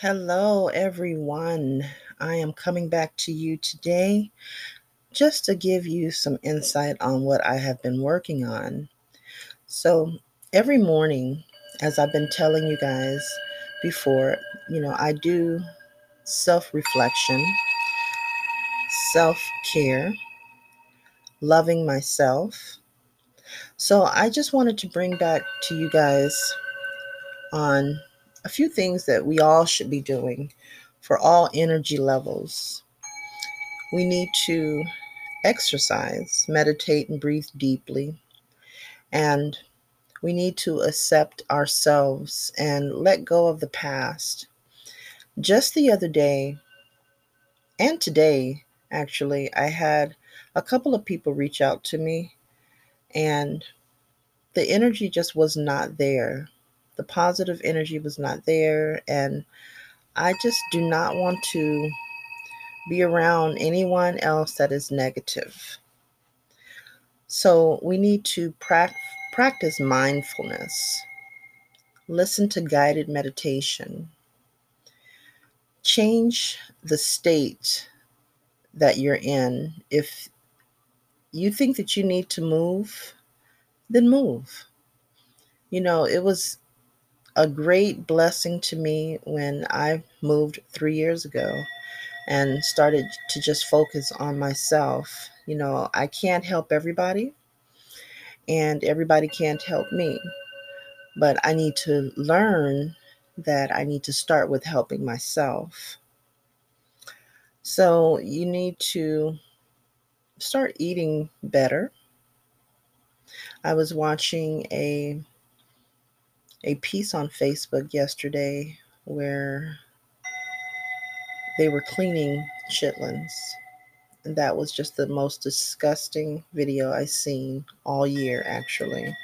Hello, everyone. I am coming back to you today just to give you some insight on what I have been working on. So, every morning, as I've been telling you guys before, you know, I do self reflection, self care, loving myself. So, I just wanted to bring back to you guys on a few things that we all should be doing for all energy levels. We need to exercise, meditate, and breathe deeply. And we need to accept ourselves and let go of the past. Just the other day, and today, actually, I had a couple of people reach out to me, and the energy just was not there the positive energy was not there and i just do not want to be around anyone else that is negative. So we need to pra- practice mindfulness. Listen to guided meditation. Change the state that you're in. If you think that you need to move then move. You know it was a great blessing to me when I moved three years ago and started to just focus on myself. You know, I can't help everybody, and everybody can't help me, but I need to learn that I need to start with helping myself. So, you need to start eating better. I was watching a a piece on Facebook yesterday where they were cleaning chitlins. And that was just the most disgusting video I've seen all year, actually.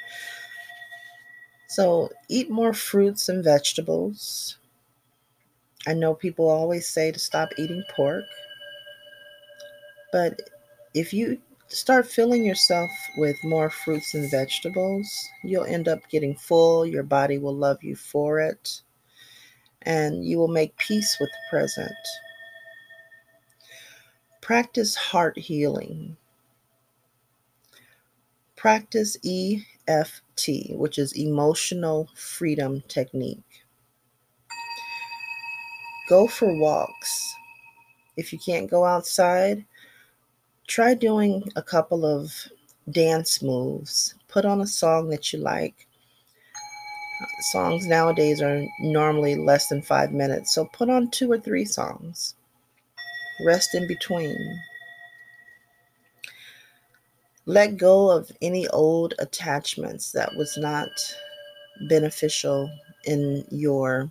So, eat more fruits and vegetables. I know people always say to stop eating pork, but if you start filling yourself with more fruits and vegetables, you'll end up getting full. Your body will love you for it, and you will make peace with the present. Practice heart healing. Practice EFT, which is emotional freedom technique. Go for walks. If you can't go outside, try doing a couple of dance moves. Put on a song that you like. Songs nowadays are normally less than five minutes, so put on two or three songs. Rest in between. Let go of any old attachments that was not beneficial in your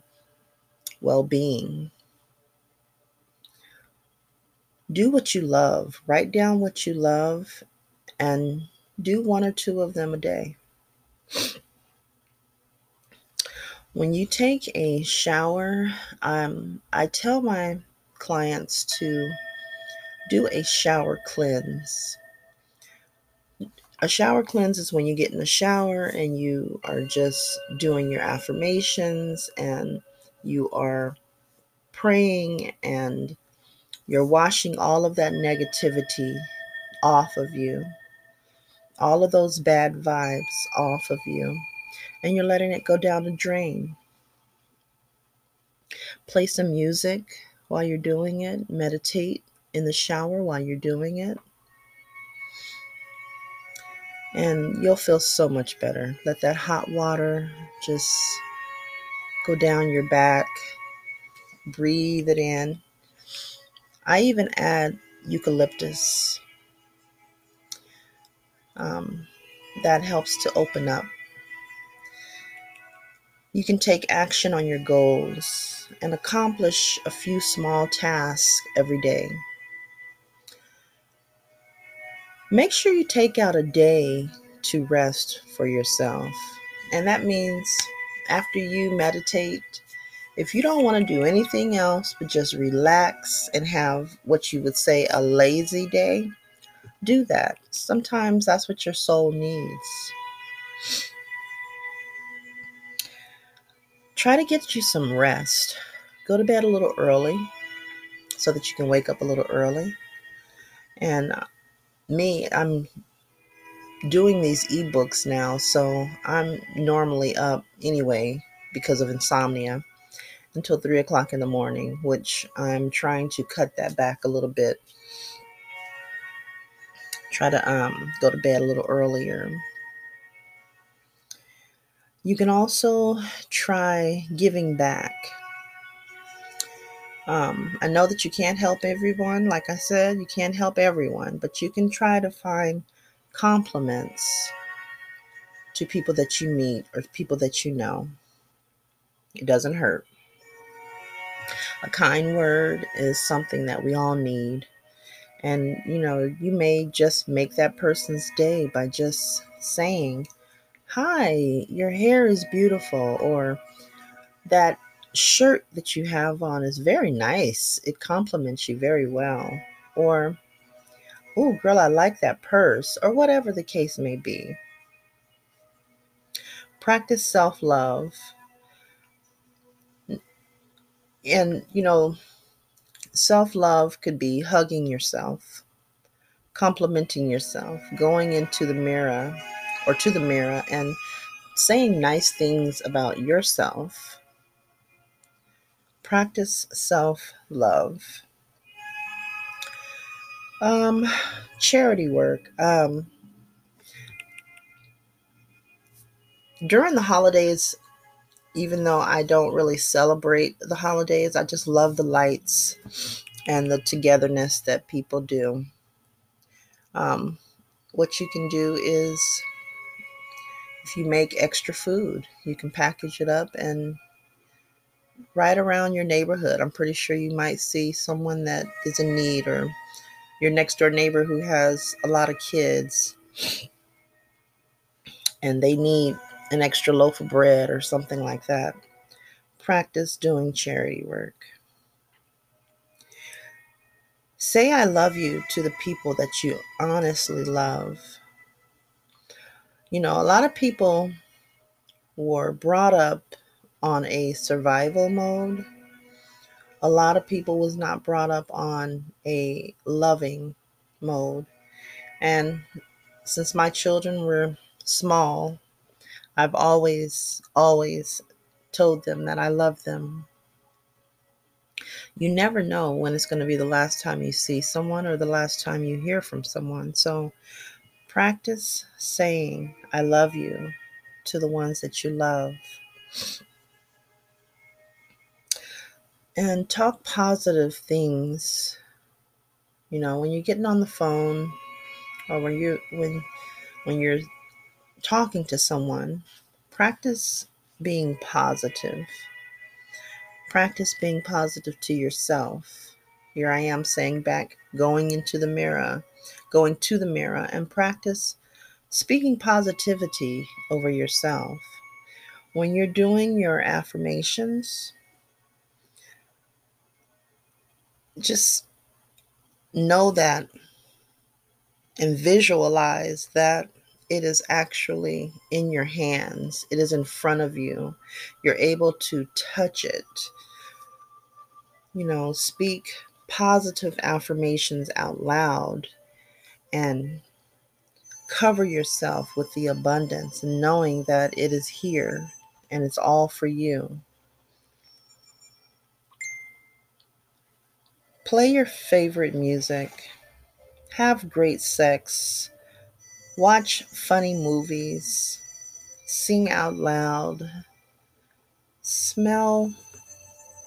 well being. Do what you love. Write down what you love and do one or two of them a day. When you take a shower, um, I tell my clients to do a shower cleanse. A shower cleanse is when you get in the shower and you are just doing your affirmations and you are praying and you're washing all of that negativity off of you, all of those bad vibes off of you, and you're letting it go down the drain. Play some music while you're doing it, meditate in the shower while you're doing it. And you'll feel so much better. Let that hot water just go down your back. Breathe it in I even add eucalyptus. Um, that helps to open up. You can take action on your goals and accomplish a few small tasks every day. Make sure you take out a day to rest for yourself. And that means after you meditate, if you don't want to do anything else but just relax and have what you would say a lazy day, do that. Sometimes that's what your soul needs. Try to get you some rest. go to bed a little early so that you can wake up a little early. And uh, me, I'm doing these ebooks now, so I'm normally up anyway because of insomnia until three o'clock in the morning, which I'm trying to cut that back a little bit. Try to um, go to bed a little earlier. You can also try giving back. Um, I know that you can't help everyone. Like I said, you can't help everyone, but you can try to find compliments to people that you meet or people that you know. It doesn't hurt. A kind word is something that we all need. And, you know, you may just make that person's day by just saying, Hi, your hair is beautiful, or that shirt that you have on is very nice. It compliments you very well. Or, oh, girl, I like that purse, or whatever the case may be. Practice self love. And, you know, self love could be hugging yourself, complimenting yourself, going into the mirror or to the mirror and saying nice things about yourself. Practice self love. Um, charity work. Um, during the holidays, even though I don't really celebrate the holidays, I just love the lights and the togetherness that people do. Um, what you can do is if you make extra food, you can package it up and right around your neighborhood. I'm pretty sure you might see someone that is in need or your next door neighbor who has a lot of kids and they need an extra loaf of bread or something like that. Practice doing charity work. Say I love you to the people that you honestly love. You know, a lot of people were brought up on a survival mode a lot of people was not brought up on a loving mode and since my children were small i've always always told them that i love them. You never know when it's going to be the last time you see someone or the last time you hear from someone. So practice saying i love you to the ones that you love. And talk positive things. You know, when you're getting on the phone or when you when when you're talking to someone, practice being positive. Practice being positive to yourself. Here I am saying back going into the mirror, going to the mirror and practice speaking positivity over yourself. When you're doing your affirmations, just know that and visualize that it is actually in your hands, it is in front of you. You're able to touch it. You know, speak positive affirmations out loud and cover yourself with the abundance, knowing that it is here and it's all for you. Play your favorite music. Have great sex. Watch funny movies. Sing out loud. Smell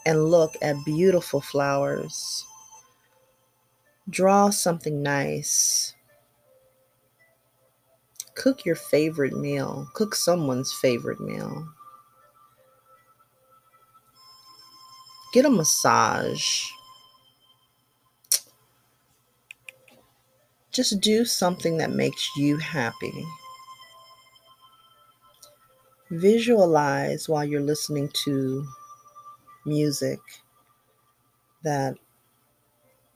and look at beautiful flowers. Draw something nice. Cook your favorite meal. Cook someone's favorite meal. Get a massage. Just do something that makes you happy. Visualize while you're listening to music that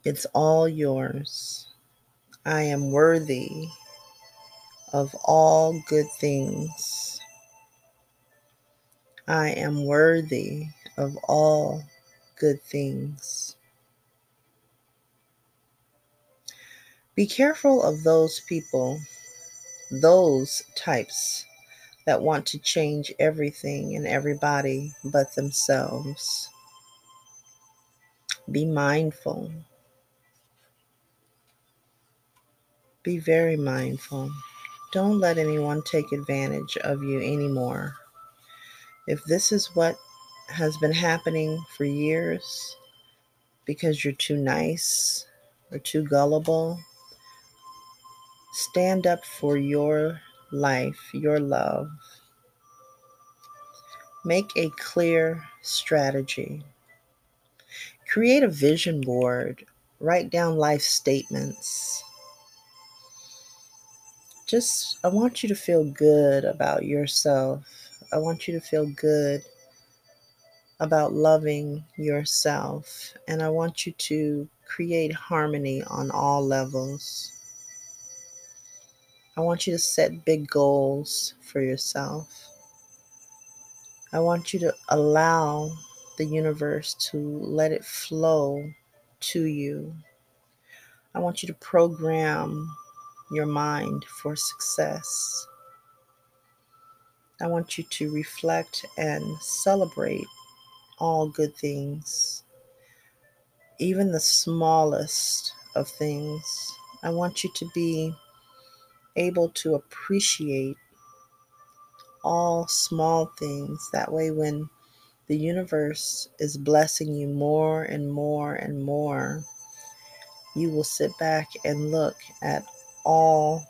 it's all yours. I am worthy of all good things. I am worthy of all good things. Be careful of those people, those types that want to change everything and everybody but themselves. Be mindful. Be very mindful. Don't let anyone take advantage of you anymore. If this is what has been happening for years because you're too nice or too gullible, stand up for your life, your love. Make a clear strategy. Create a vision board. Write down life statements. Just, I want you to feel good about yourself. I want you to feel good about loving yourself. And I want you to create harmony on all levels. I want you to set big goals for yourself. I want you to allow the universe to let it flow to you. I want you to program your mind for success. I want you to reflect and celebrate all good things, even the smallest of things. I want you to be able to appreciate all small things. That way, when the universe is blessing you more and more and more, you will sit back and look at all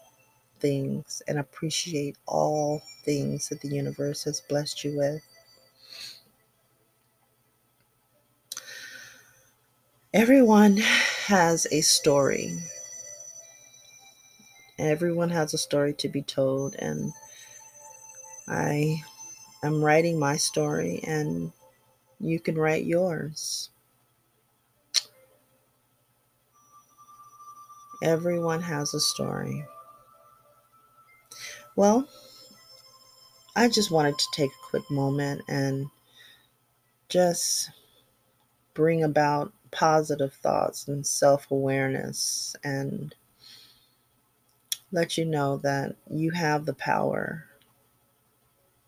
things and appreciate all things that the universe has blessed you with. Everyone has a story. Everyone has a story to be told, and I am writing my story, and you can write yours. Everyone has a story. Well, I just wanted to take a quick moment and just bring about positive thoughts and self awareness and let you know that you have the power.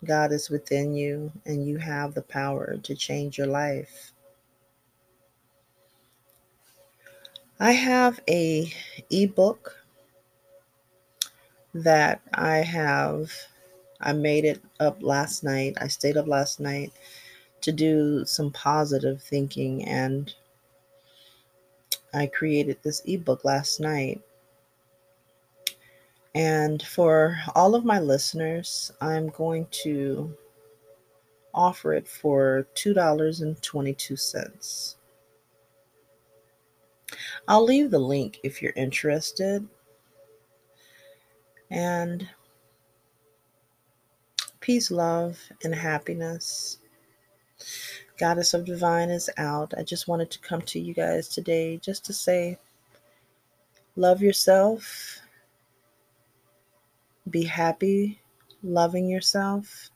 God is within you and you have the power to change your life. I have a ebook that I have I made it up last night. I stayed up last night to do some positive thinking and I created this ebook last night. And for all of my listeners, I'm going to offer it for $2.22. I'll leave the link if you're interested. And peace, love, and happiness. Goddess of Divine is out. I just wanted to come to you guys today just to say love yourself, be happy loving yourself,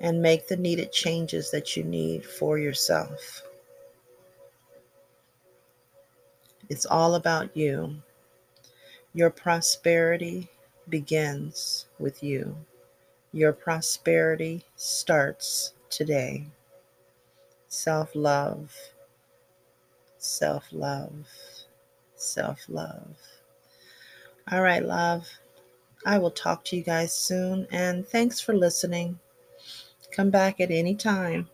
and make the needed changes that you need for yourself. It's all about you. Your prosperity begins with you. Your prosperity starts today. Self love, self love, self love. All right, love. I will talk to you guys soon, and thanks for listening. Come back at any time.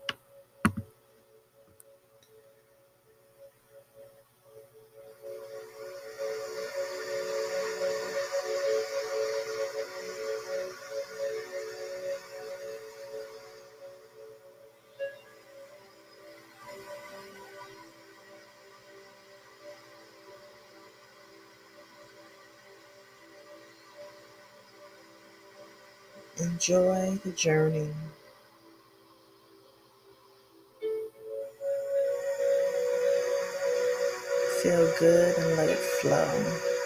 Enjoy the journey. Feel good and let it flow.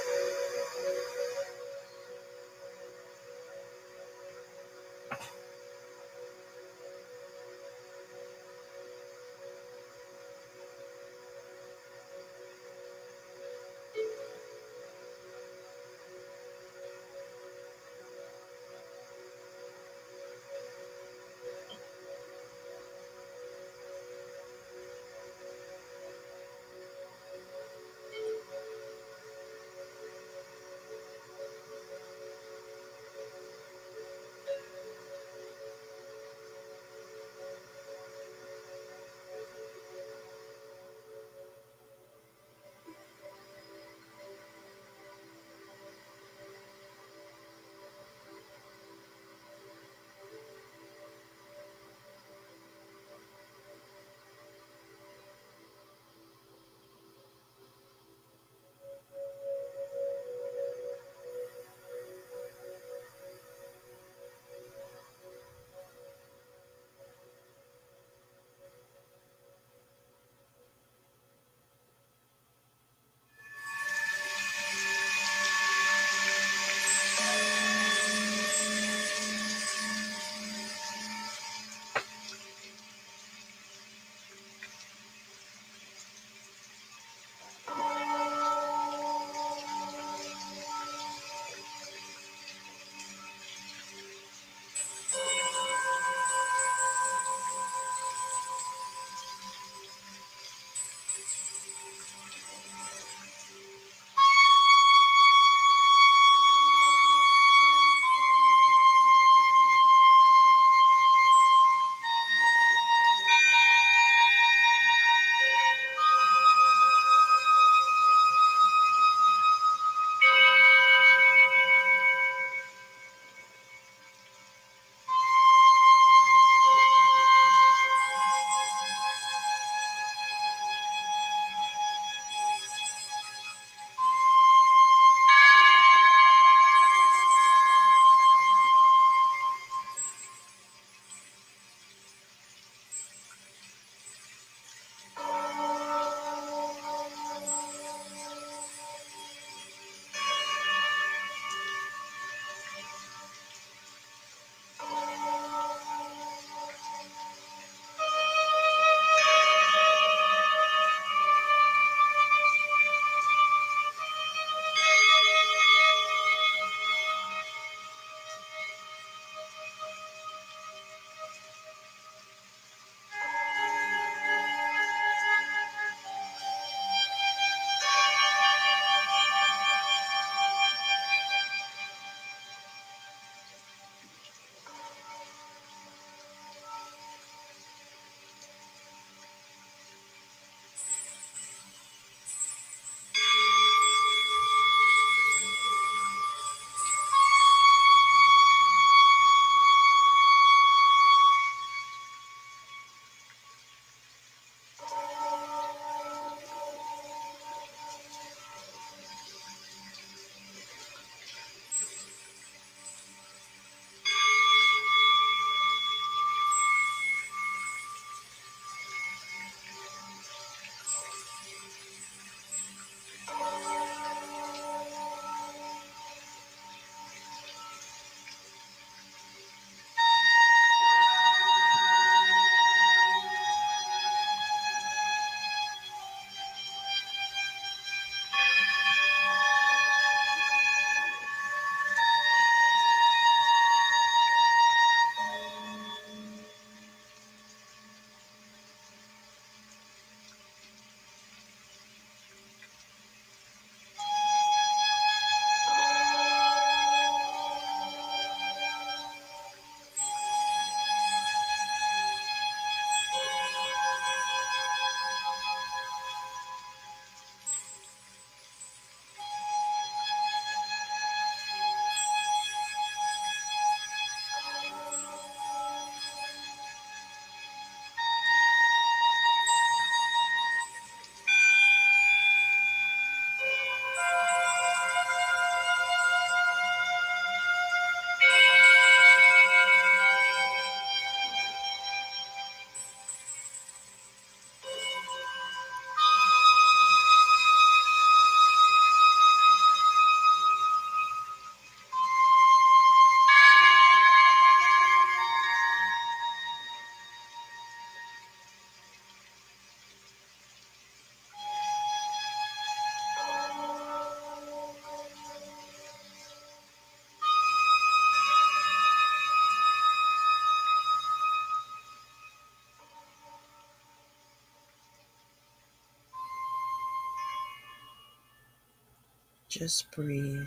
Just breathe.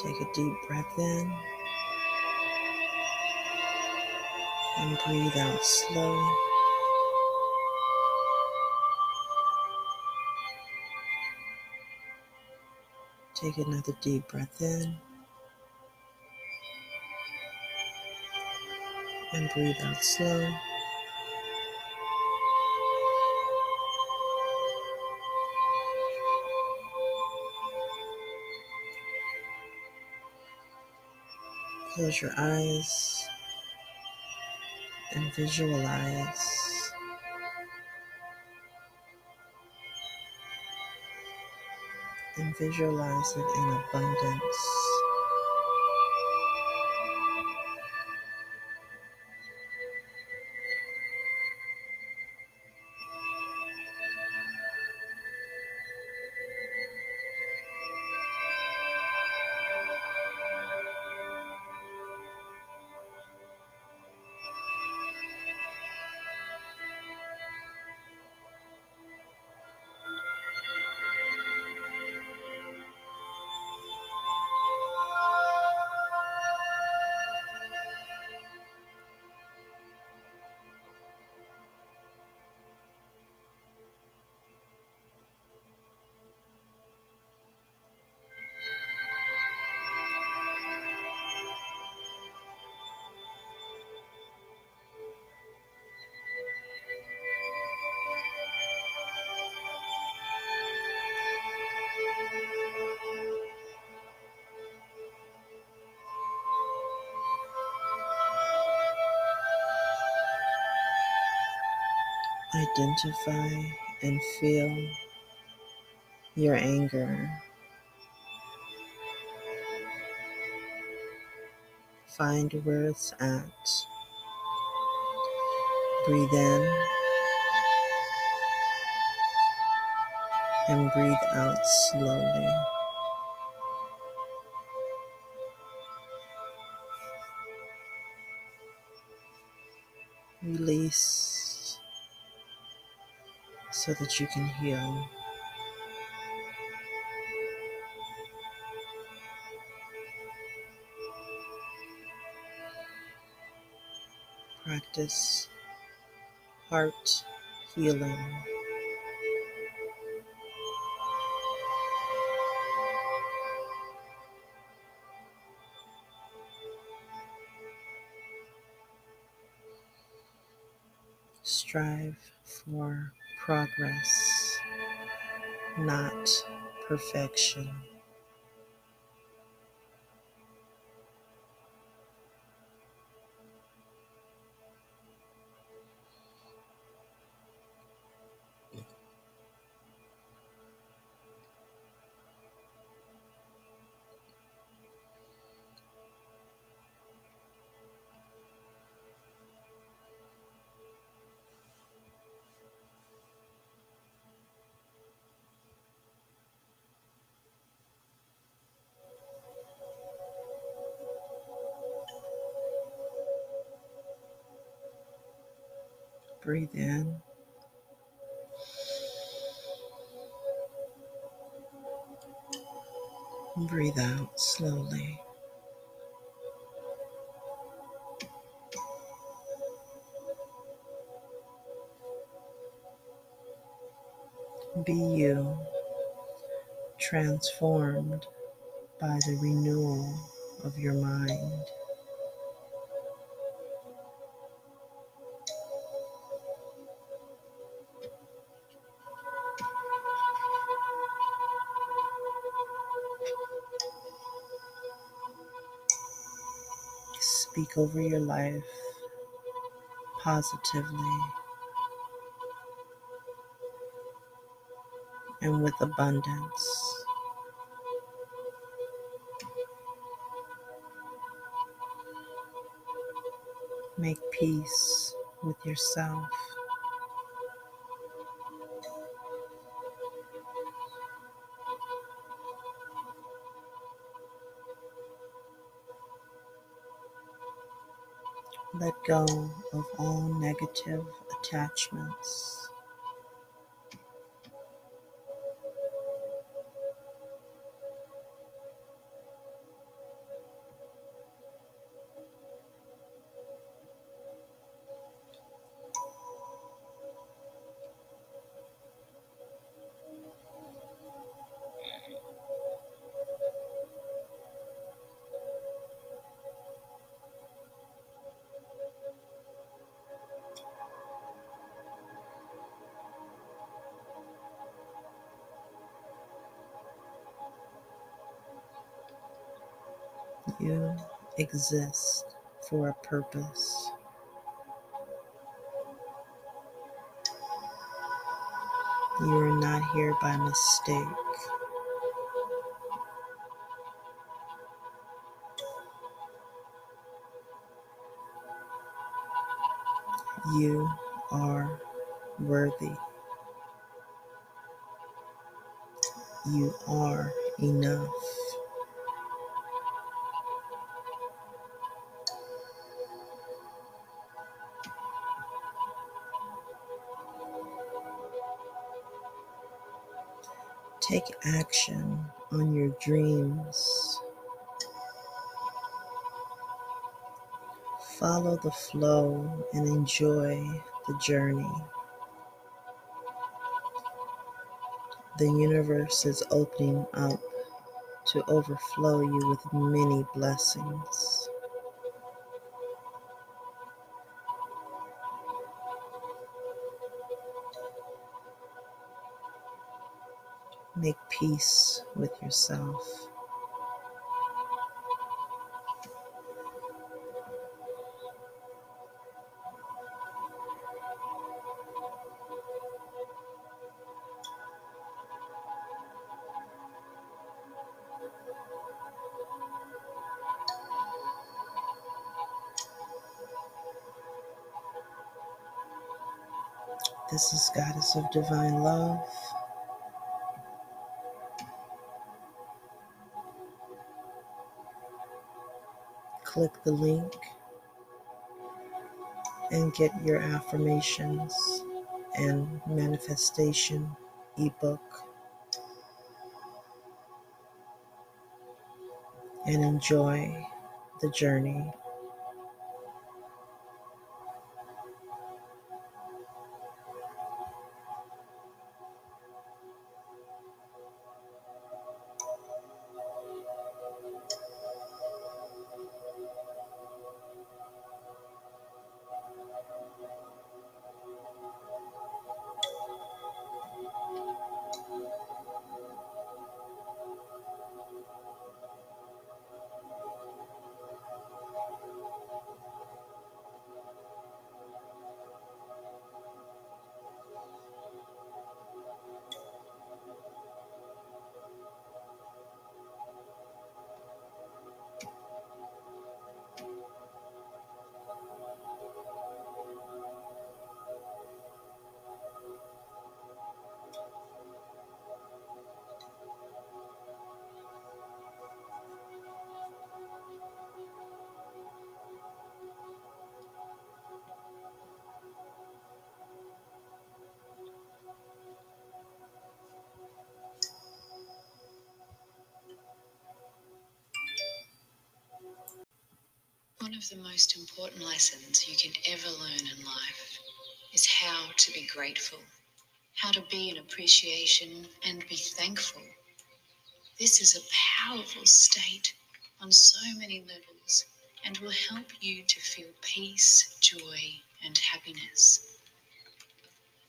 Take a deep breath in and breathe out slow. Take another deep breath in and breathe out slow. Close your eyes and visualize and visualize it in abundance. Identify and feel your anger. Find where it's at. Breathe in and breathe out slowly. Release so that you can heal. Practice heart healing. Strive for progress, not perfection. Breathe in. Breathe out slowly. Be you, transformed by the renewal of your mind. Speak over your life positively and with abundance. Make peace with yourself. Let go of all negative attachments. Exist for a purpose. You are not here by mistake. You are worthy. You are enough. Take action on your dreams. Follow the flow and enjoy the journey. The universe is opening up to overflow you with many blessings. Make peace with yourself. This is Goddess of Divine Love. Click the link and get your affirmations and manifestation ebook and enjoy the journey. Of the most important lessons you can ever learn in life is how to be grateful, how to be in appreciation and be thankful. This is a powerful state on so many levels and will help you to feel peace, joy, and happiness.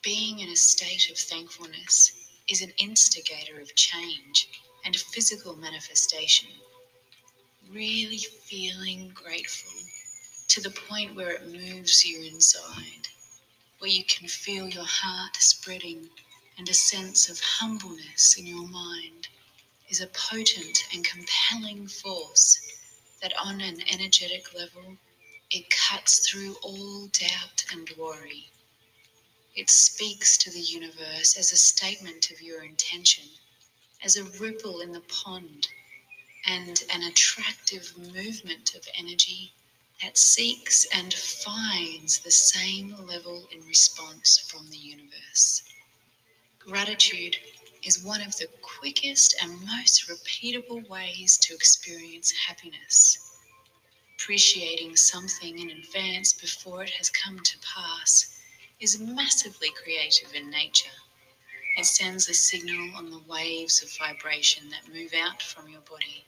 Being in a state of thankfulness is an instigator of change and physical manifestation really feeling grateful to the point where it moves you inside, where you can feel your heart spreading and a sense of humbleness in your mind is a potent and compelling force that on an energetic level it cuts through all doubt and worry. It speaks to the universe as a statement of your intention, as a ripple in the pond and an attractive movement of energy that seeks and finds the same level in response from the universe. Gratitude is one of the quickest and most repeatable ways to experience happiness. Appreciating something in advance before it has come to pass is massively creative in nature. It sends a signal on the waves of vibration that move out from your body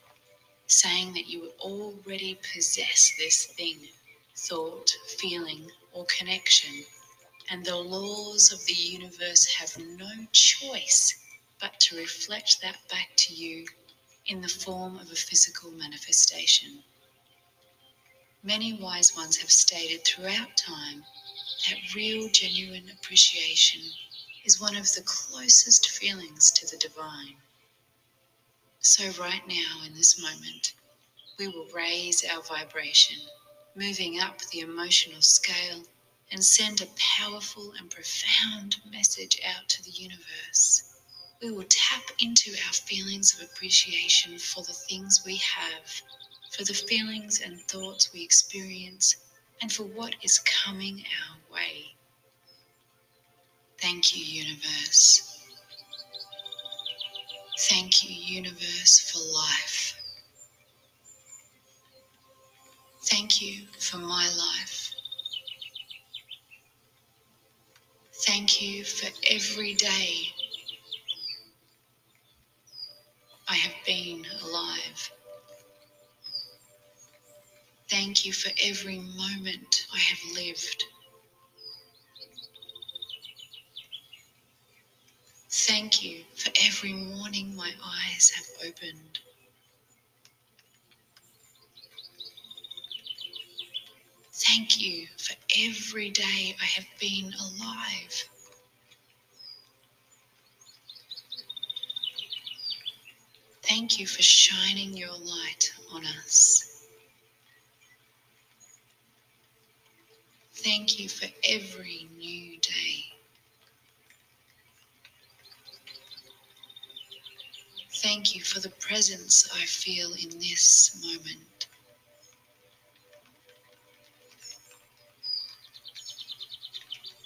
saying that you already possess this thing, thought, feeling, or connection, and the laws of the universe have no choice but to reflect that back to you in the form of a physical manifestation. Many wise ones have stated throughout time that real, genuine appreciation is one of the closest feelings to the divine. So, right now, in this moment, we will raise our vibration, moving up the emotional scale, and send a powerful and profound message out to the universe. We will tap into our feelings of appreciation for the things we have, for the feelings and thoughts we experience, and for what is coming our way. Thank you, universe. Thank you, universe, for life. Thank you for my life. Thank you for every day I have been alive. Thank you for every moment I have lived. Thank you for every morning my eyes have opened. Thank you for every day I have been alive. Thank you for shining your light on us. Thank you for every new day. Thank you for the presence I feel in this moment.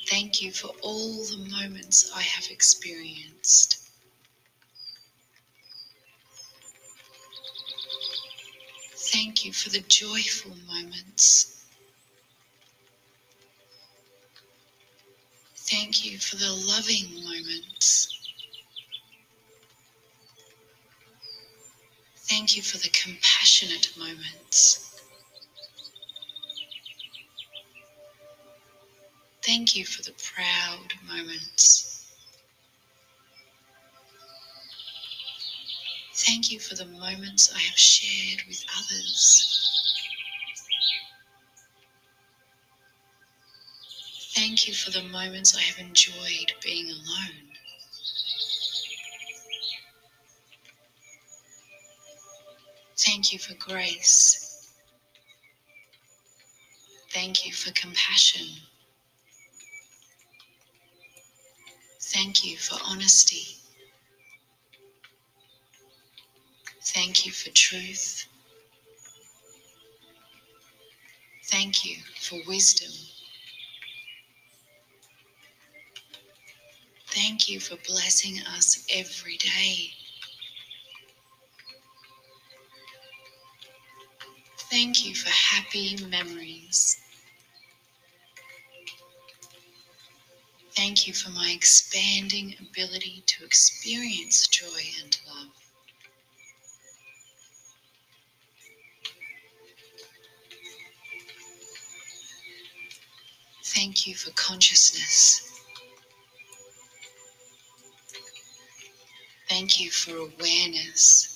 Thank you for all the moments I have experienced. Thank you for the joyful moments. Thank you for the loving moments. Thank you for the compassionate moments. Thank you for the proud moments. Thank you for the moments I have shared with others. Thank you for the moments I have enjoyed being alone. Thank you for grace. Thank you for compassion. Thank you for honesty. Thank you for truth. Thank you for wisdom. Thank you for blessing us every day. Thank you for happy memories. Thank you for my expanding ability to experience joy and love. Thank you for consciousness. Thank you for awareness.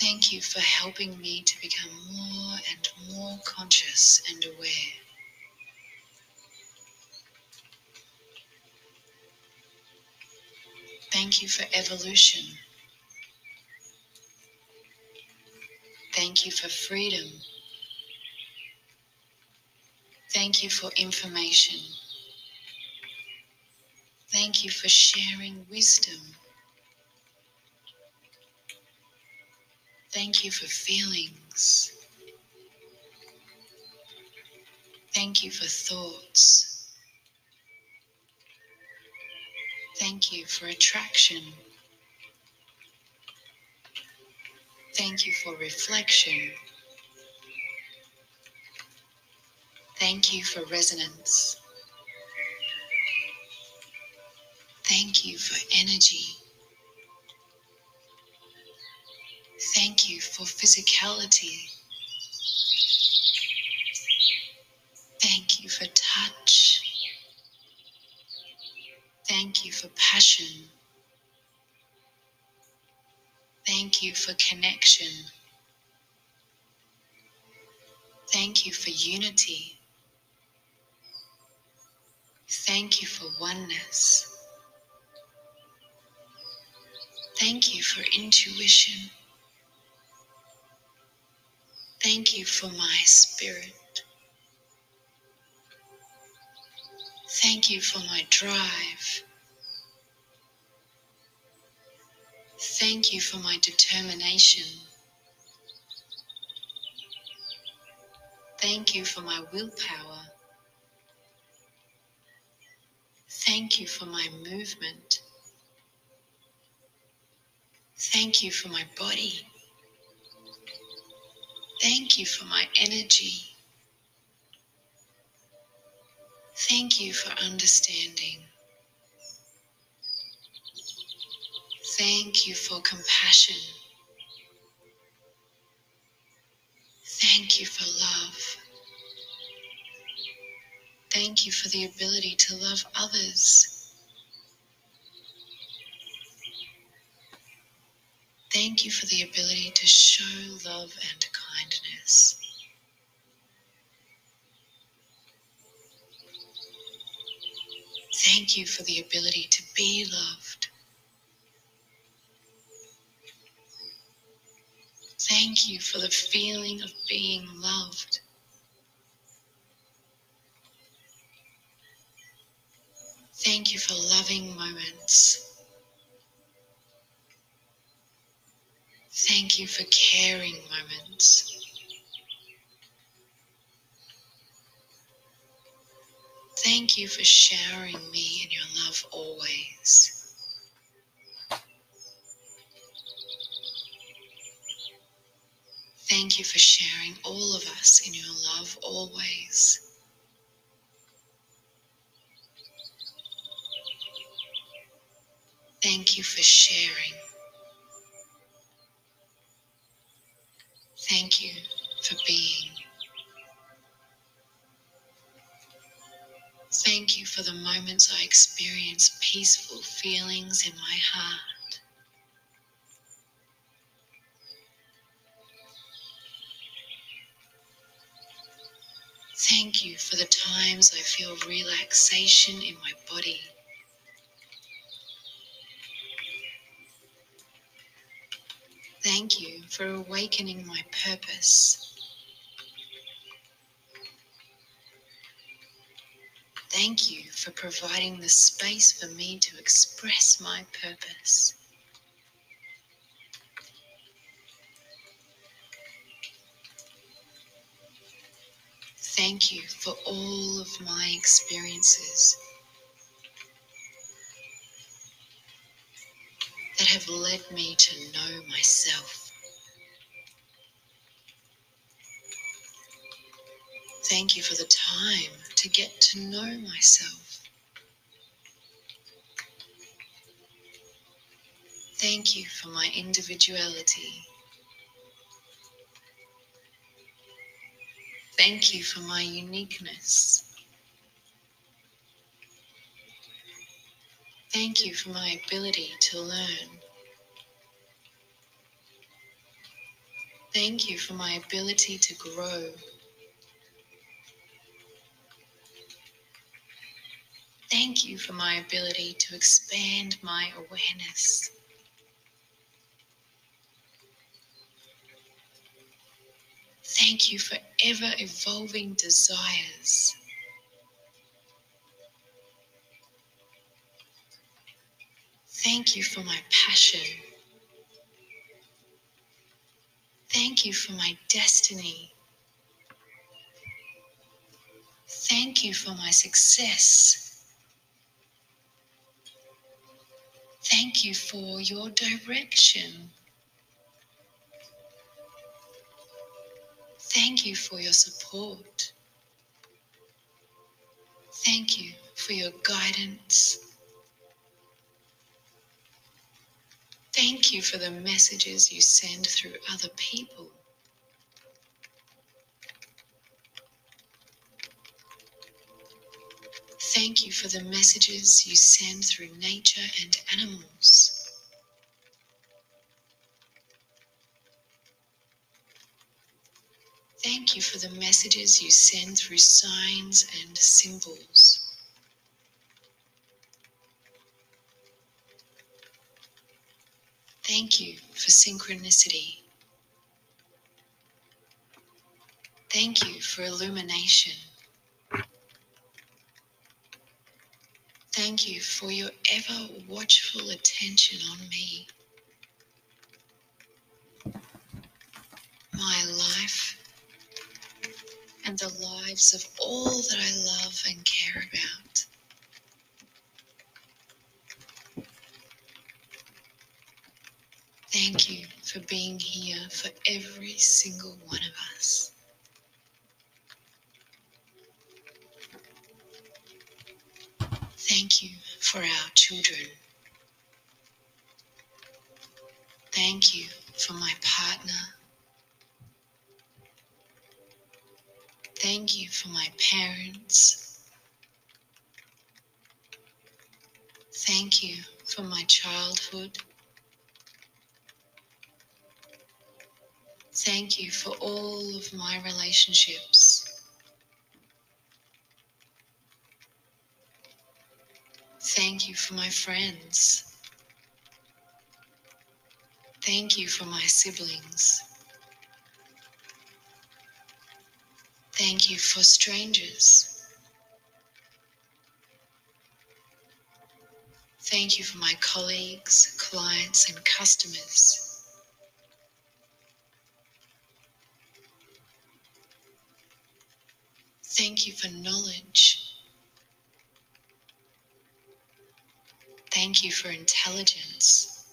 Thank you for helping me to become more and more conscious and aware. Thank you for evolution. Thank you for freedom. Thank you for information. Thank you for sharing wisdom. Thank you for feelings. Thank you for thoughts. Thank you for attraction. Thank you for reflection. Thank you for resonance. Thank you for energy. Thank you for physicality. Thank you for touch. Thank you for passion. Thank you for connection. Thank you for unity. Thank you for oneness. Thank you for intuition. Thank you for my spirit. Thank you for my drive. Thank you for my determination. Thank you for my willpower. Thank you for my movement. Thank you for my body. Thank you for my energy. Thank you for understanding. Thank you for compassion. Thank you for love. Thank you for the ability to love others. Thank you for the ability to show love and kindness. Thank you for the ability to be loved. Thank you for the feeling of being loved. Thank you for loving moments. Thank you for caring moments. Thank you for showering me in your love always. Thank you for sharing all of us in your love always. Thank you for sharing. Thank you for the moments I experience peaceful feelings in my heart. Thank you for the times I feel relaxation in my body. Thank you for awakening my purpose. Thank you for providing the space for me to express my purpose. Thank you for all of my experiences that have led me to know myself. Thank you for the time to get to know myself. Thank you for my individuality. Thank you for my uniqueness. Thank you for my ability to learn. Thank you for my ability to grow. Thank you for my ability to expand my awareness. Thank you for ever evolving desires. Thank you for my passion. Thank you for my destiny. Thank you for my success. Thank you for your direction. Thank you for your support. Thank you for your guidance. Thank you for the messages you send through other people. Thank you for the messages you send through nature and animals. Thank you for the messages you send through signs and symbols. Thank you for synchronicity. Thank you for illumination. Thank you for your ever watchful attention on me. My life and the lives of all that I love and care about. Thank you for being here for every single one of us. Thank you for our children. Thank you for my partner. Thank you for my parents. Thank you for my childhood. Thank you for all of my relationships. Thank you for my friends. Thank you for my siblings. Thank you for strangers. Thank you for my colleagues, clients, and customers. Thank you for knowledge. Thank you for intelligence.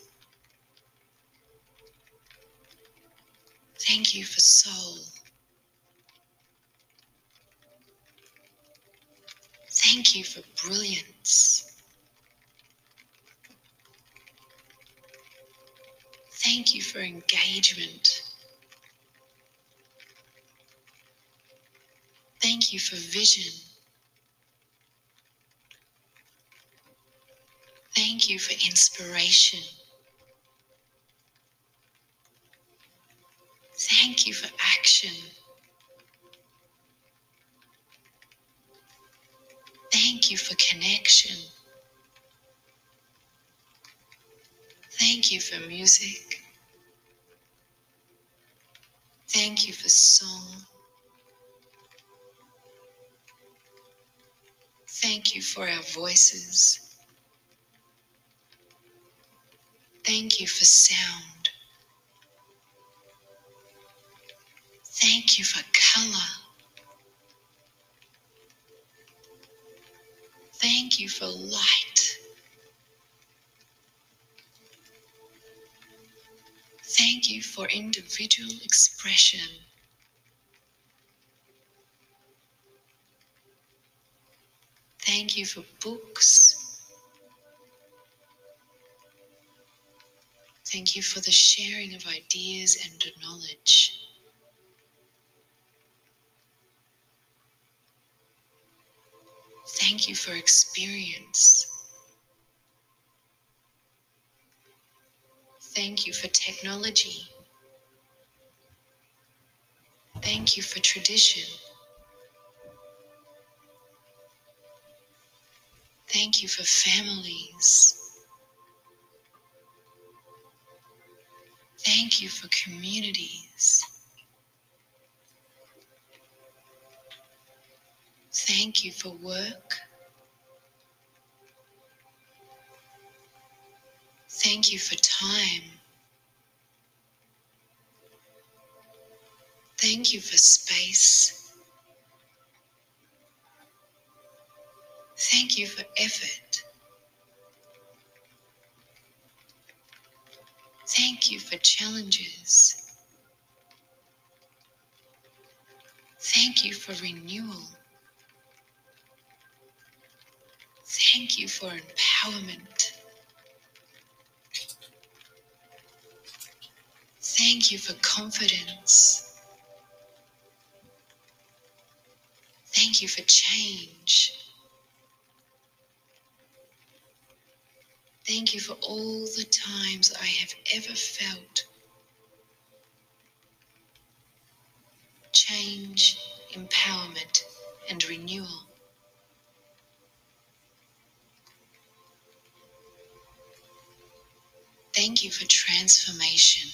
Thank you for soul. Thank you for brilliance. Thank you for engagement. Thank you for vision. Thank you for inspiration. Thank you for action. Thank you for connection. Thank you for music. Thank you for song. Thank you for our voices. Thank you for sound. Thank you for color. Thank you for light. Thank you for individual expression. Thank you for books. Thank you for the sharing of ideas and knowledge. Thank you for experience. Thank you for technology. Thank you for tradition. Thank you for families. Thank you for communities. Thank you for work. Thank you for time. Thank you for space. Thank you for effort. Thank you for challenges. Thank you for renewal. Thank you for empowerment. Thank you for confidence. Thank you for change. Thank you for all the times I have ever felt change, empowerment, and renewal. Thank you for transformation.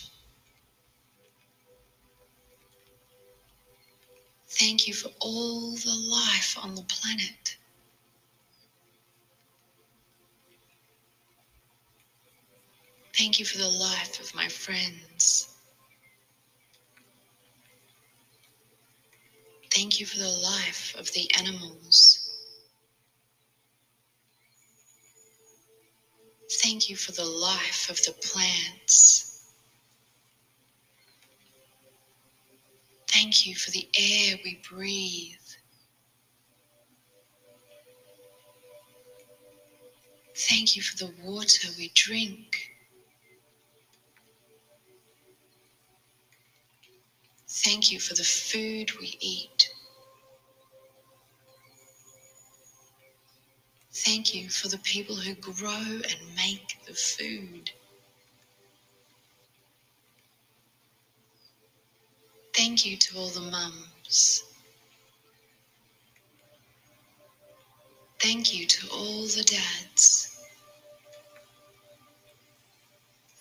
Thank you for all the life on the planet. Thank you for the life of my friends. Thank you for the life of the animals. Thank you for the life of the plants. Thank you for the air we breathe. Thank you for the water we drink. Thank you for the food we eat. Thank you for the people who grow and make the food. Thank you to all the mums. Thank you to all the dads.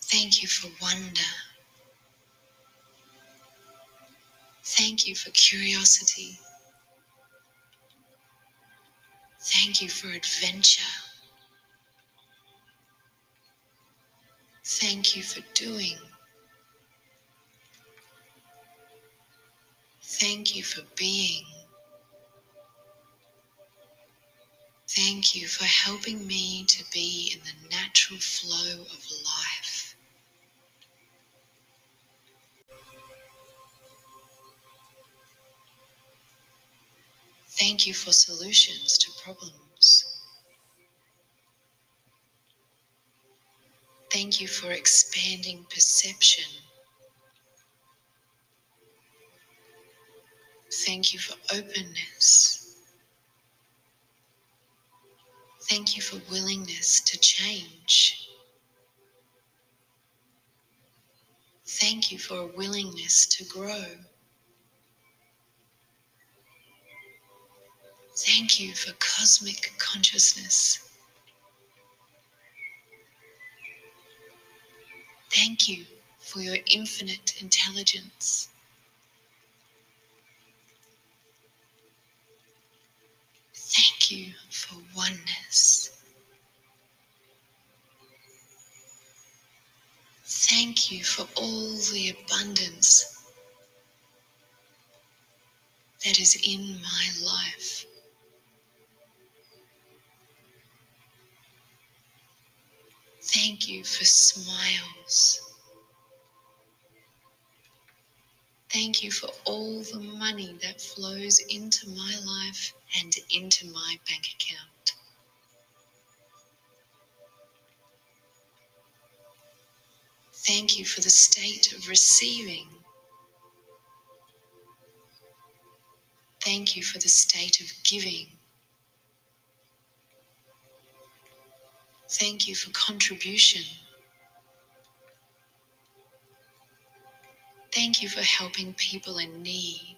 Thank you for wonder. Thank you for curiosity. Thank you for adventure. Thank you for doing. Thank you for being. Thank you for helping me to be in the natural flow of life. Thank you for solutions to problems. Thank you for expanding perception. Thank you for openness. Thank you for willingness to change. Thank you for a willingness to grow. Thank you for cosmic consciousness. Thank you for your infinite intelligence. Thank you for oneness. Thank you for all the abundance that is in my life. Thank you for smiles. Thank you for all the money that flows into my life and into my bank account. Thank you for the state of receiving. Thank you for the state of giving. Thank you for contribution. Thank you for helping people in need.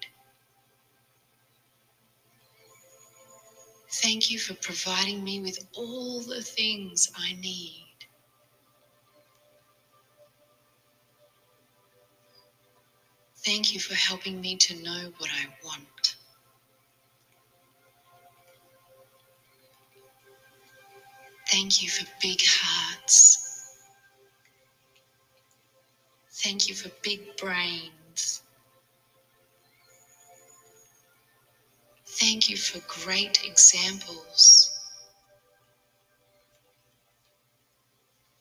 Thank you for providing me with all the things I need. Thank you for helping me to know what I want. Thank you for big hearts. Thank you for big brains. Thank you for great examples.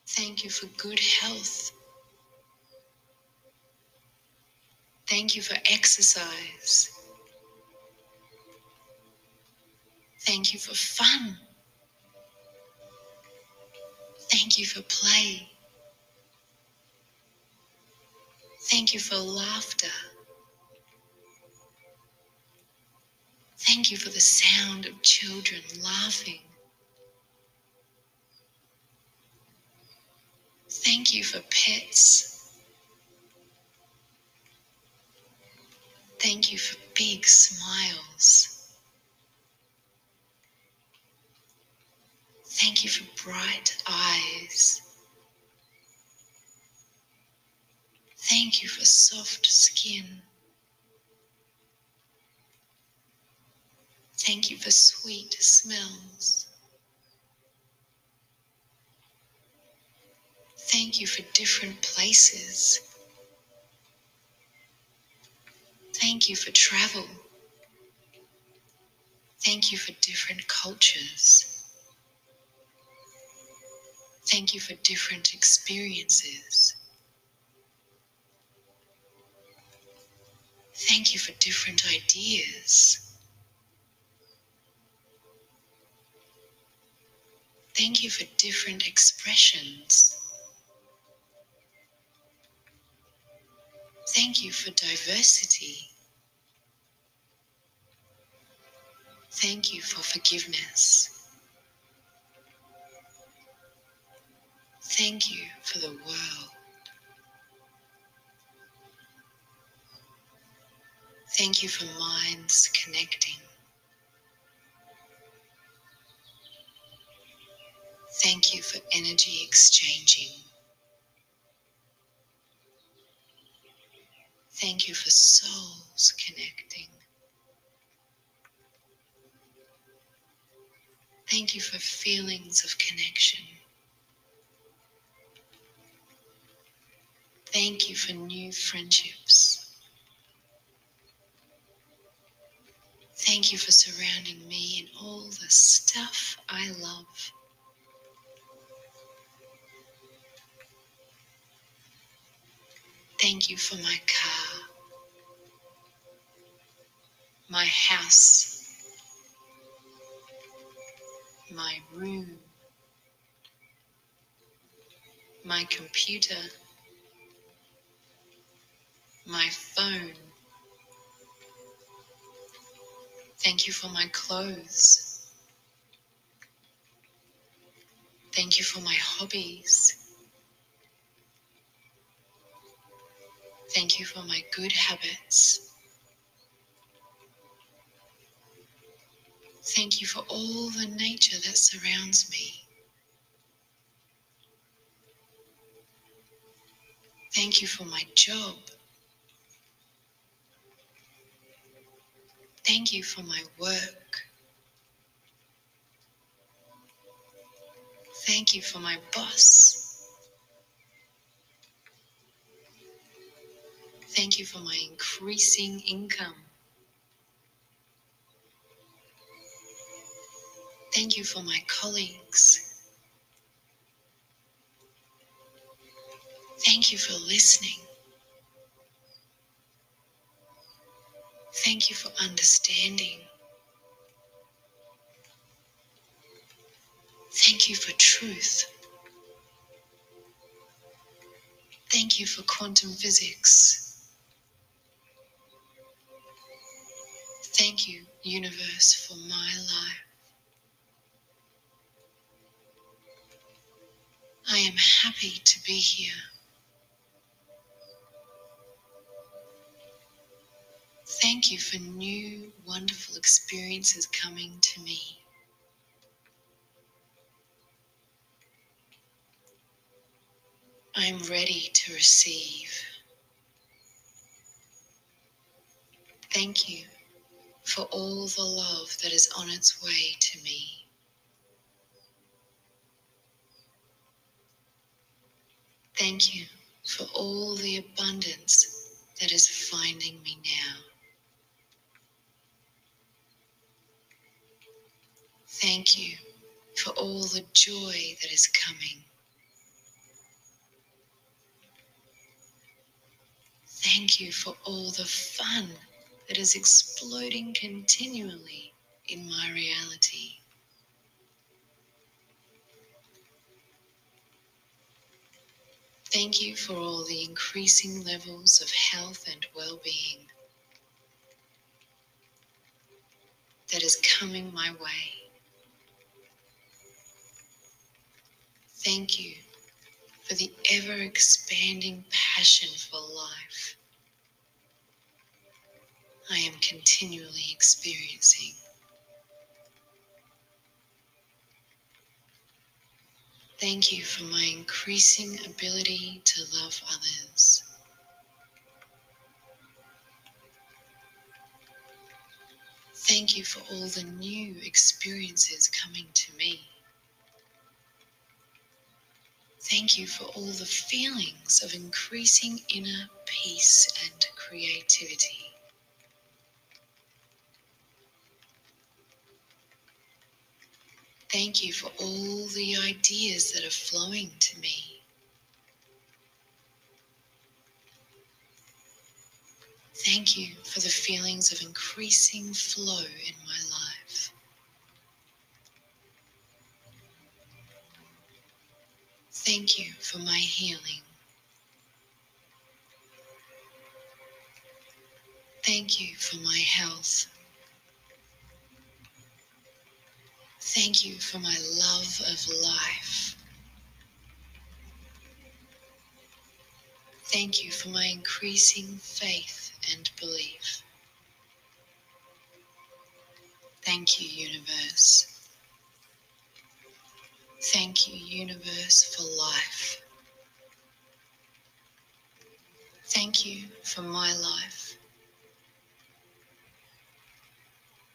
Thank you for good health. Thank you for exercise. Thank you for fun. Thank you for play. Thank you for laughter. Thank you for the sound of children laughing. Thank you for pets. Thank you for big smiles. Thank you for bright eyes. Thank you for soft skin. Thank you for sweet smells. Thank you for different places. Thank you for travel. Thank you for different cultures. Thank you for different experiences. Thank you for different ideas. Thank you for different expressions. Thank you for diversity. Thank you for forgiveness. Thank you for the world. Thank you for minds connecting. Thank you for energy exchanging. Thank you for souls connecting. Thank you for feelings of connection. Thank you for new friendships. Thank you for surrounding me in all the stuff I love. Thank you for my car, my house, my room, my computer, my phone. Thank you for my clothes. Thank you for my hobbies. Thank you for my good habits. Thank you for all the nature that surrounds me. Thank you for my job. Thank you for my work. Thank you for my boss. Thank you for my increasing income. Thank you for my colleagues. Thank you for listening. Thank you for understanding. Thank you for truth. Thank you for quantum physics. Thank you, universe, for my life. I am happy to be here. Thank you for new, wonderful experiences coming to me. I am ready to receive. Thank you for all the love that is on its way to me. Thank you for all the abundance that is finding me now. Thank you for all the joy that is coming. Thank you for all the fun that is exploding continually in my reality. Thank you for all the increasing levels of health and well being that is coming my way. Thank you for the ever expanding passion for life I am continually experiencing. Thank you for my increasing ability to love others. Thank you for all the new experiences coming to me. Thank you for all the feelings of increasing inner peace and creativity. Thank you for all the ideas that are flowing to me. Thank you for the feelings of increasing flow in my life. Thank you for my healing. Thank you for my health. Thank you for my love of life. Thank you for my increasing faith and belief. Thank you, universe. Thank you, universe, for life. Thank you for my life.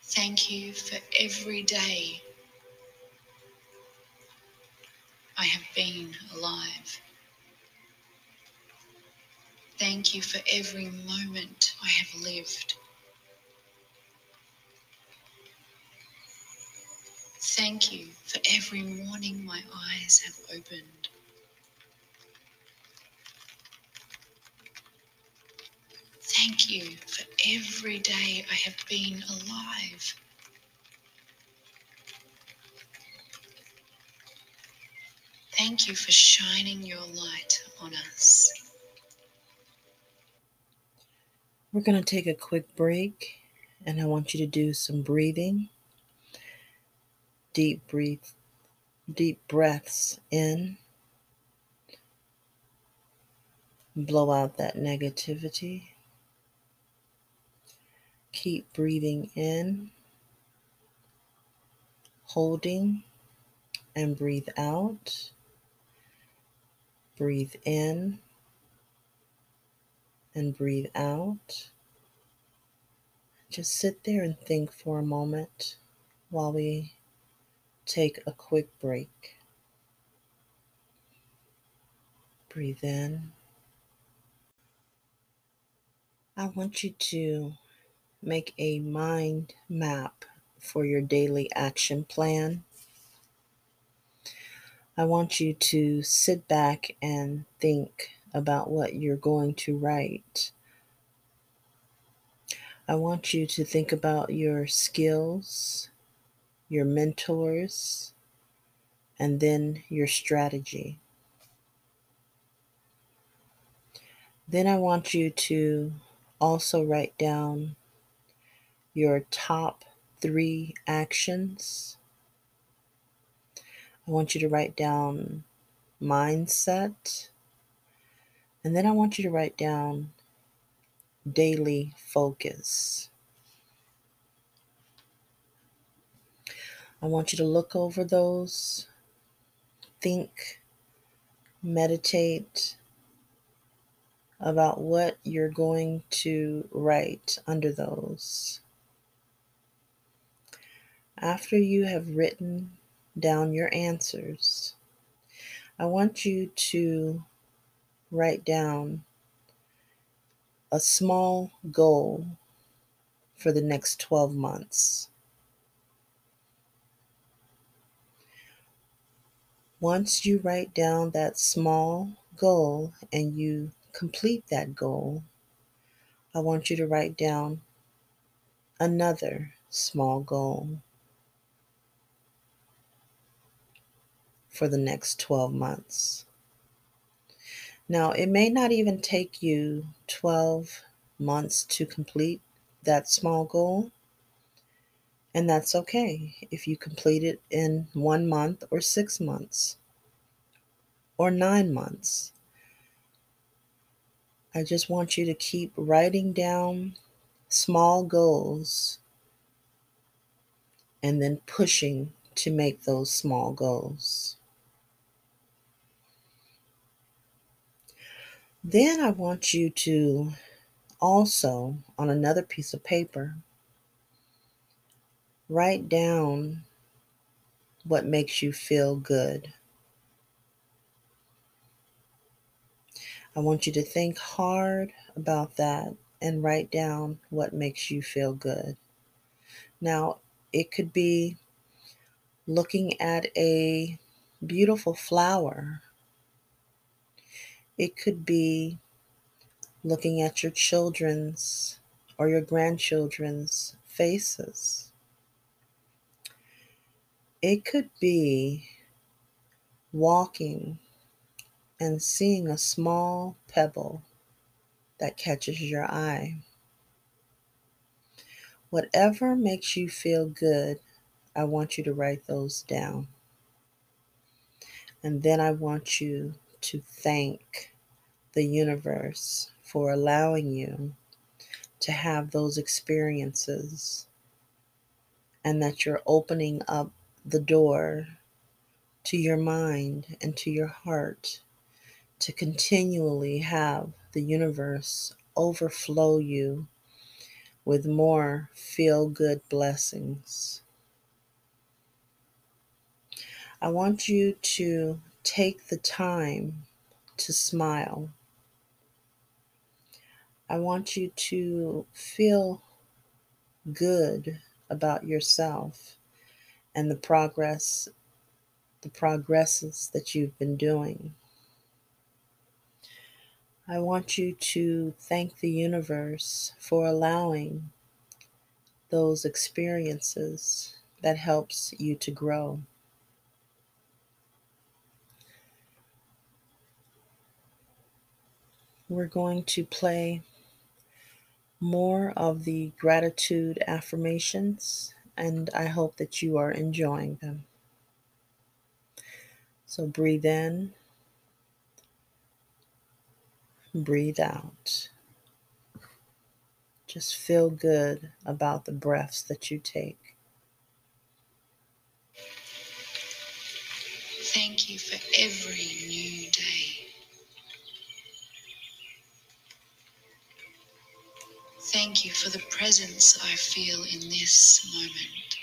Thank you for every day I have been alive. Thank you for every moment I have lived. Thank you for every morning my eyes have opened. Thank you for every day I have been alive. Thank you for shining your light on us. We're going to take a quick break and I want you to do some breathing. Deep breathe, deep breaths in. Blow out that negativity. Keep breathing in, holding, and breathe out. Breathe in and breathe out. Just sit there and think for a moment while we take a quick break. Breathe in. I want you to make a mind map for your daily action plan. I want you to sit back and think about what you're going to write. I want you to think about your skills, your mentors, and then your strategy. Then I want you to also write down your top three actions. I want you to write down mindset. And then I want you to write down daily focus. I want you to look over those, think, meditate about what you're going to write under those. After you have written down your answers, I want you to write down a small goal for the next 12 months. Once you write down that small goal and you complete that goal, I want you to write down another small goal for the next 12 months. Now, it may not even take you 12 months to complete that small goal, and that's okay if you complete it in one month or six months or nine months. I just want you to keep writing down small goals and then pushing to make those small goals. Then I want you to also, on another piece of paper, write down what makes you feel good. I want you to think hard about that and write down what makes you feel good. Now, it could be looking at a beautiful flower. It could be looking at your children's or your grandchildren's faces. It could be walking and seeing a small pebble that catches your eye. Whatever makes you feel good, I want you to write those down. And then I want you to thank the universe for allowing you to have those experiences and that you're opening up the door to your mind and to your heart to continually have the universe overflow you with more feel good blessings. I want you to take the time to smile. I want you to feel good about yourself and the progress the progresses that you've been doing. I want you to thank the universe for allowing those experiences that helps you to grow. We're going to play more of the gratitude affirmations, and I hope that you are enjoying them. So breathe in breathe out. Just feel good about the breaths that you take. Thank you for every new day. Thank you for the presence I feel in this moment.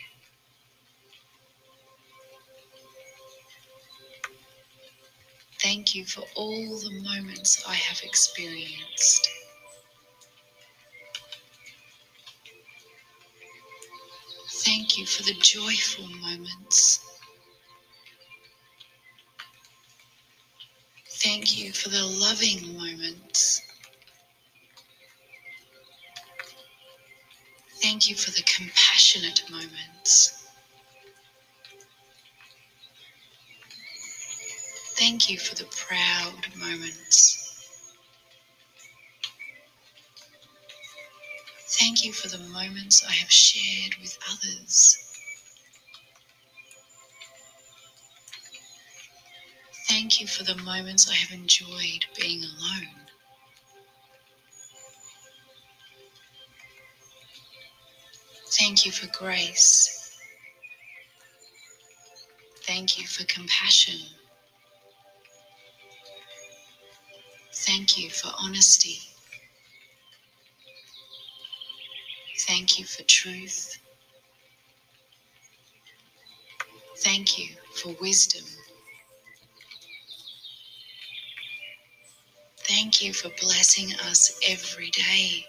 Thank you for all the moments I have experienced. Thank you for the joyful moments. Thank you for the loving moments. Thank you for the compassionate moments. Thank you for the proud moments. Thank you for the moments I have shared with others. Thank you for the moments I have enjoyed being alone. Thank you for grace. Thank you for compassion. Thank you for honesty. Thank you for truth. Thank you for wisdom. Thank you for blessing us every day.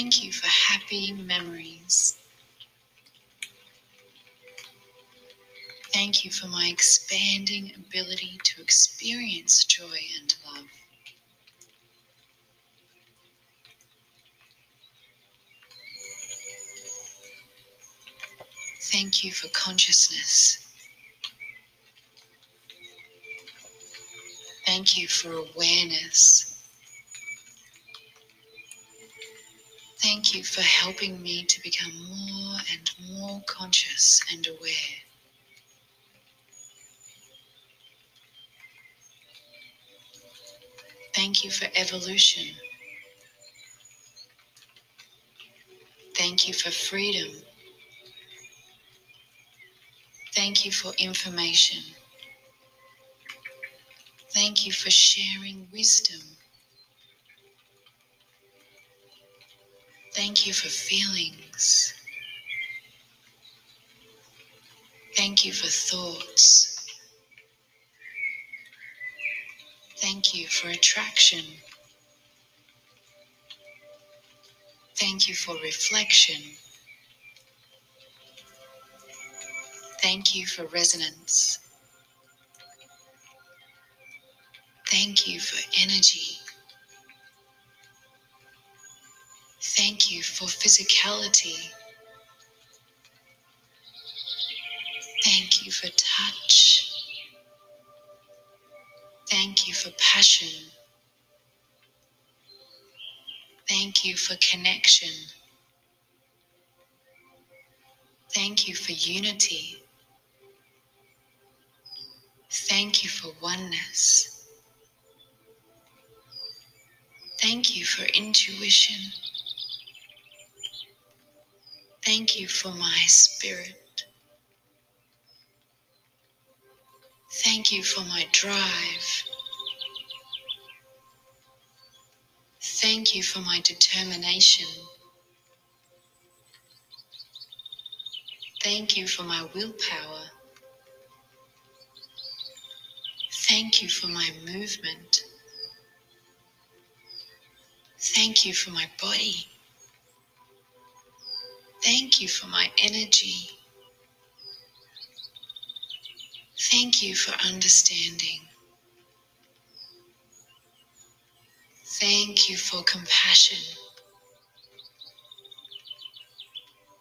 Thank you for happy memories. Thank you for my expanding ability to experience joy and love. Thank you for consciousness. Thank you for awareness. Thank you for helping me to become more and more conscious and aware. Thank you for evolution. Thank you for freedom. Thank you for information. Thank you for sharing wisdom. Thank you for feelings. Thank you for thoughts. Thank you for attraction. Thank you for reflection. Thank you for resonance. Thank you for energy. Thank you for physicality. Thank you for touch. Thank you for passion. Thank you for connection. Thank you for unity. Thank you for oneness. Thank you for intuition. Thank you for my spirit. Thank you for my drive. Thank you for my determination. Thank you for my willpower. Thank you for my movement. Thank you for my body. Thank you for my energy. Thank you for understanding. Thank you for compassion.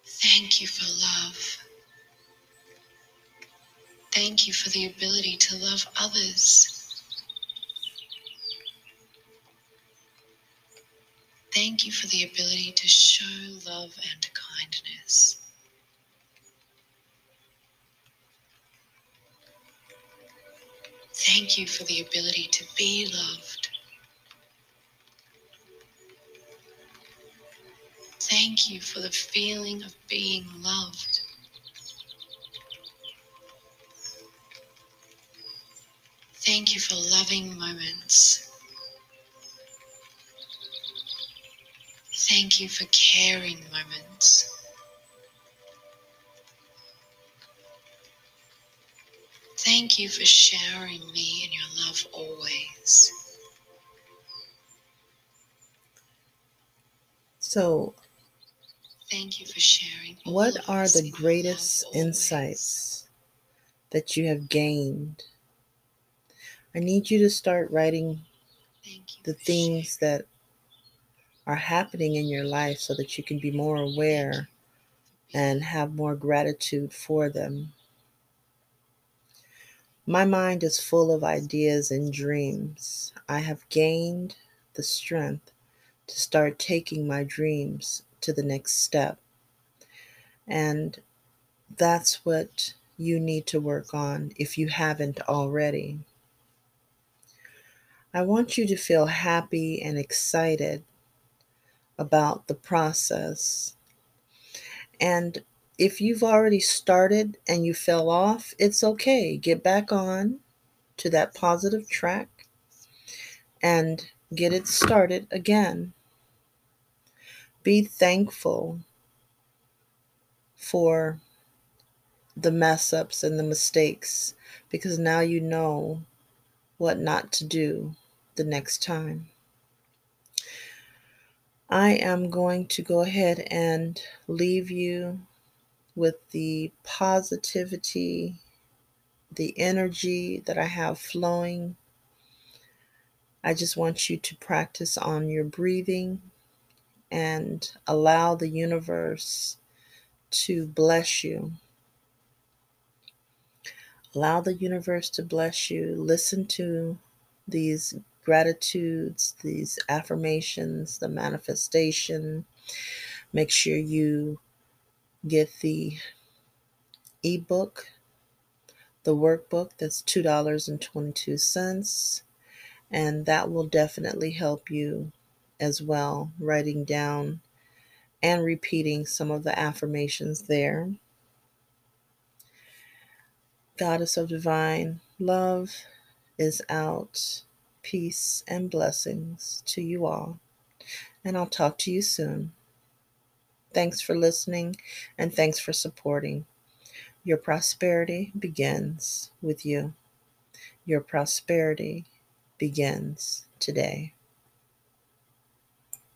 Thank you for love. Thank you for the ability to love others. Thank you for the ability to show love and kindness. Thank you for the ability to be loved. Thank you for the feeling of being loved. Thank you for loving moments. Thank you for caring moments. Thank you for showering me in your love always. So, Thank you for sharing. what are the greatest always. insights that you have gained? I need you to start writing the things that are happening in your life so that you can be more aware and have more gratitude for them. My mind is full of ideas and dreams. I have gained the strength to start taking my dreams to the next step. And that's what you need to work on if you haven't already. I want you to feel happy and excited about the process. And if you've already started and you fell off, it's okay. Get back on to that positive track and get it started again. Be thankful for the mess ups and the mistakes because now you know what not to do the next time. I am going to go ahead and leave you with the positivity, the energy that I have flowing. I just want you to practice on your breathing and allow the universe to bless you. Allow the universe to bless you. Listen to these gratitudes, these affirmations, the manifestation. Make sure you get the ebook, the workbook that's $2.22, And that will definitely help you as well, writing down and repeating some of the affirmations there. Goddess of Divine Love is out. Peace and blessings to you all. And I'll talk to you soon. Thanks for listening and thanks for supporting. Your prosperity begins with you. Your prosperity begins today.